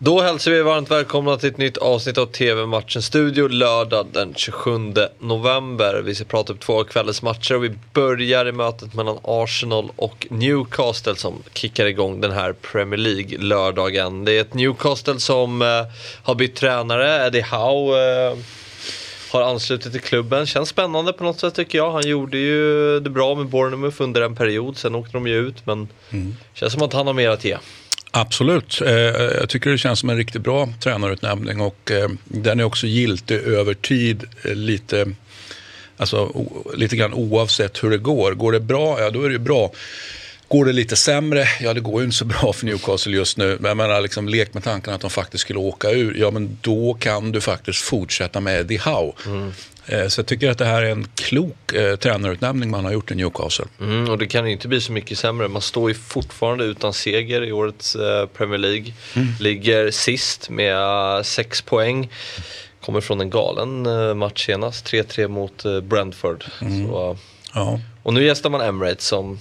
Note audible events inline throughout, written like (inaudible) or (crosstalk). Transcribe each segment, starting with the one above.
Då hälsar vi varmt välkomna till ett nytt avsnitt av TV-matchen Studio lördag den 27 november. Vi ska prata upp två kvällens matcher och vi börjar i mötet mellan Arsenal och Newcastle som kickar igång den här Premier League-lördagen. Det är ett Newcastle som eh, har bytt tränare, Eddie Howe eh, har anslutit till klubben. Känns spännande på något sätt tycker jag. Han gjorde ju det bra med Bournemouth under en period, sen åkte de ju ut men mm. känns som att han har mer att ge. Absolut. Eh, jag tycker det känns som en riktigt bra tränarutnämning och eh, den är också giltig över tid eh, lite, alltså, lite grann oavsett hur det går. Går det bra, ja då är det bra. Går det lite sämre, ja det går ju inte så bra för Newcastle just nu. Men jag menar, liksom, lek med tanken att de faktiskt skulle åka ur, ja men då kan du faktiskt fortsätta med Eddie Howe. Mm. Eh, så jag tycker att det här är en klok eh, tränarutnämning man har gjort i Newcastle. Mm, och det kan ju inte bli så mycket sämre. Man står ju fortfarande utan seger i årets eh, Premier League. Mm. Ligger sist med eh, sex poäng. Kommer från en galen eh, match senast, 3-3 mot eh, Brentford. Mm. Så, ja. Och nu gästar man Emirates som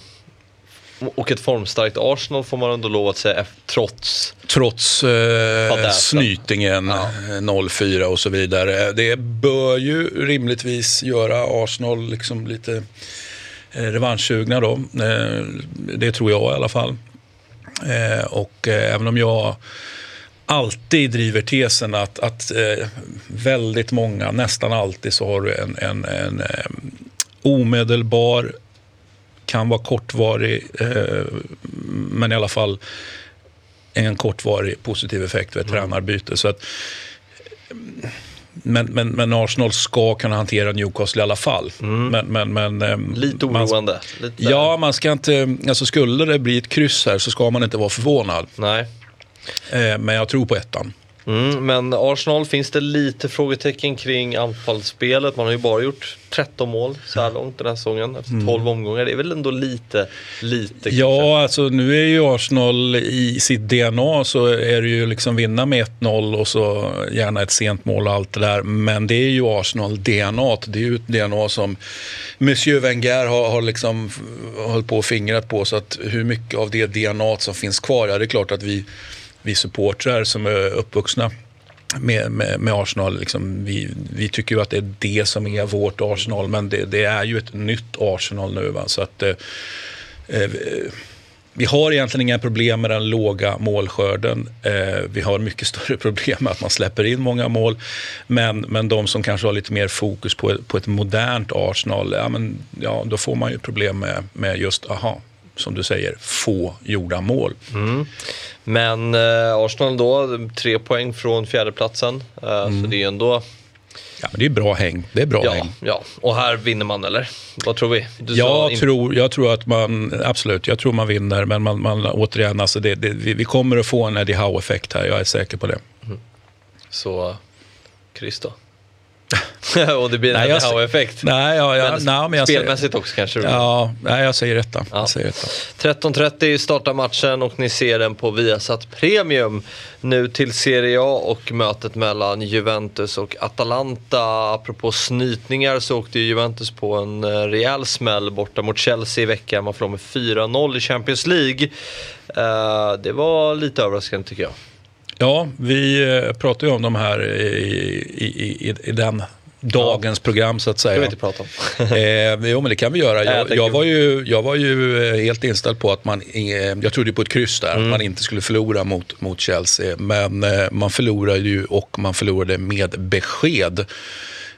och ett formstarkt Arsenal får man ändå lov att säga trots Trots eh, snytingen ja. 0-4 och så vidare. Det bör ju rimligtvis göra Arsenal liksom lite eh, revanschsugna då. Eh, det tror jag i alla fall. Eh, och eh, även om jag alltid driver tesen att, att eh, väldigt många, nästan alltid så har du en, en, en eh, omedelbar kan vara kortvarig, eh, men i alla fall en kortvarig positiv effekt vid ett mm. tränarbyte. Så att, men, men, men, Arsenal ska kunna hantera Newcastle i alla fall. Mm. Men, men, men, ehm, Lite oroande. Man, Lite. Ja, man ska inte, alltså skulle det bli ett kryss här så ska man inte vara förvånad. Nej. Eh, men jag tror på ettan. Mm, men Arsenal finns det lite frågetecken kring anfallsspelet. Man har ju bara gjort 13 mål så här långt den här säsongen efter 12 mm. omgångar. Det är väl ändå lite, lite Ja, kanske. alltså nu är ju Arsenal i sitt DNA så är det ju liksom vinna med 1-0 och så gärna ett sent mål och allt det där. Men det är ju Arsenal-DNA. Det är ju ett DNA som Monsieur Wenger har, har liksom hållit på och fingrat på. Så att hur mycket av det DNA som finns kvar, ja det är klart att vi vi supportrar som är uppvuxna med, med, med Arsenal, liksom, vi, vi tycker ju att det är det som är vårt Arsenal, men det, det är ju ett nytt Arsenal nu. Va? Så att, eh, eh vi har egentligen inga problem med den låga målskörden. Eh, vi har mycket (laughs) större problem med att man släpper in många mål. Men, men de som kanske har lite mer fokus på, på ett modernt Arsenal, ja, men, ja, då får man ju problem med, med just, aha, som du säger, få gjorda mål. Mm. Men eh, Arsenal då, tre poäng från fjärdeplatsen. Eh, mm. Så det är ändå... Ja, men det är bra häng. Det är bra ja, häng. Ja, och här vinner man eller? Vad tror vi? jag, tror, jag tror att man, absolut, jag tror man vinner. Men man, man återigen, alltså det, det, vi, vi, kommer att få en Eddie Howe-effekt här. Jag är säker på det. Mm. Så, kryss då? (laughs) och det blir en nej, effekt Nej, ja, ja, men, nej, men spelmässigt säger, också kanske? Ja, nej, jag säger etta. Ja. 13.30 startar matchen och ni ser den på Viasat Premium. Nu till Serie A och mötet mellan Juventus och Atalanta. Apropå snytningar så åkte Juventus på en eh, rejäl smäll borta mot Chelsea i veckan. Man förlorade med 4-0 i Champions League. Uh, det var lite överraskande tycker jag. Ja, vi eh, pratar ju om de här i, i, i, i den dagens ja. program så att säga. Det kan vi inte prata om. (laughs) eh, jo men det kan vi göra. Jag, jag, var ju, jag var ju eh, helt inställd på att man, eh, jag trodde på ett kryss där, mm. att man inte skulle förlora mot, mot Chelsea. Men man förlorade ju och man förlorade med besked.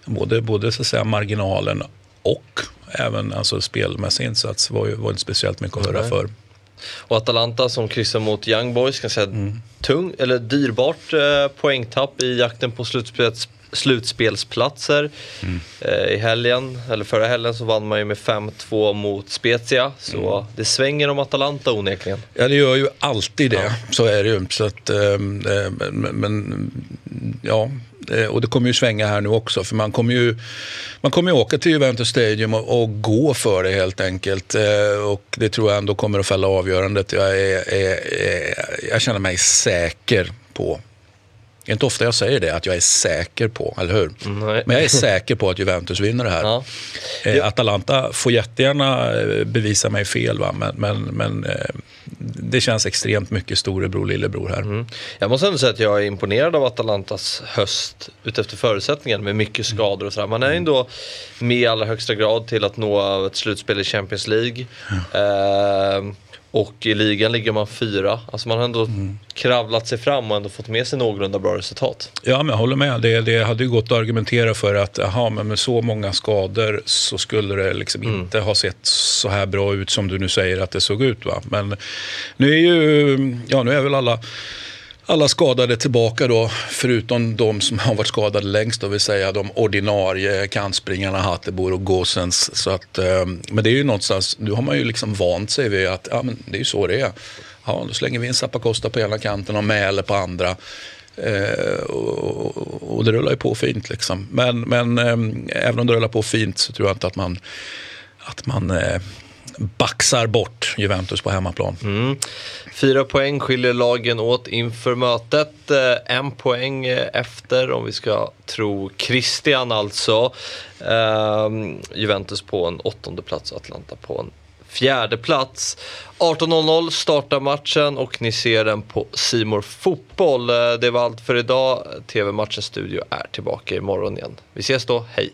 Både, både så att säga marginalen och även alltså spelmässig insats var ju var inte speciellt mycket att höra mm. för. Och Atalanta som kryssar mot Young Boys kan säga mm. tung, eller dyrbart eh, poängtapp i jakten på slutspels, slutspelsplatser. Mm. Eh, I helgen, eller förra helgen så vann man ju med 5-2 mot Spezia. Så mm. det svänger om Atalanta onekligen. Ja det gör ju alltid det, ja. så är det ju. Så att, eh, men, men ja, och det kommer ju svänga här nu också för man kommer ju, man kommer ju åka till Juventus Stadium och, och gå för det helt enkelt. Eh, och det tror jag ändå kommer att fälla avgörandet. Jag, är, är, är, jag känner mig säker på det är inte ofta jag säger det, att jag är säker på, eller hur? Nej. Men jag är säker på att Juventus vinner det här. Ja. Eh, Atalanta får jättegärna bevisa mig fel, va? men, men, men det känns extremt mycket storebror, lillebror här. Mm. Jag måste ändå säga att jag är imponerad av Atalantas höst utefter förutsättningen med mycket skador och sådär. Man är ändå med i allra högsta grad till att nå ett slutspel i Champions League. Mm. Eh, och i ligan ligger man fyra. Alltså man har ändå mm. kravlat sig fram och ändå fått med sig någorlunda bra resultat. Ja, men jag håller med. Det, det hade ju gått att argumentera för att aha, men med så många skador så skulle det liksom mm. inte ha sett så här bra ut som du nu säger att det såg ut. Va? Men nu är ju, ja nu är väl alla alla skadade tillbaka då, förutom de som har varit skadade längst, det vill säga de ordinarie kantspringarna Hattebor och Gåsens. Så att, ehm, men det är ju någonstans, nu har man ju liksom vant sig vid att ja, men det är ju så det är. Ja, då slänger vi in Zappacosta på ena kanten och Mäle på andra. Eh, och, och, det rullar ju på fint. Liksom. Men, men eh, även om det rullar på fint så tror jag inte att man, att man eh, baxar bort Juventus på hemmaplan. Mm. Fyra poäng skiljer lagen åt inför mötet. Eh, en poäng eh, efter, om vi ska tro Christian alltså. Uh, Juventus på en åttonde plats och Atlanta på en fjärde plats. 18.00 startar matchen och ni ser den på Simor Fotboll. Eh, det var allt för idag. TV-matchens studio är tillbaka imorgon igen. Vi ses då, hej!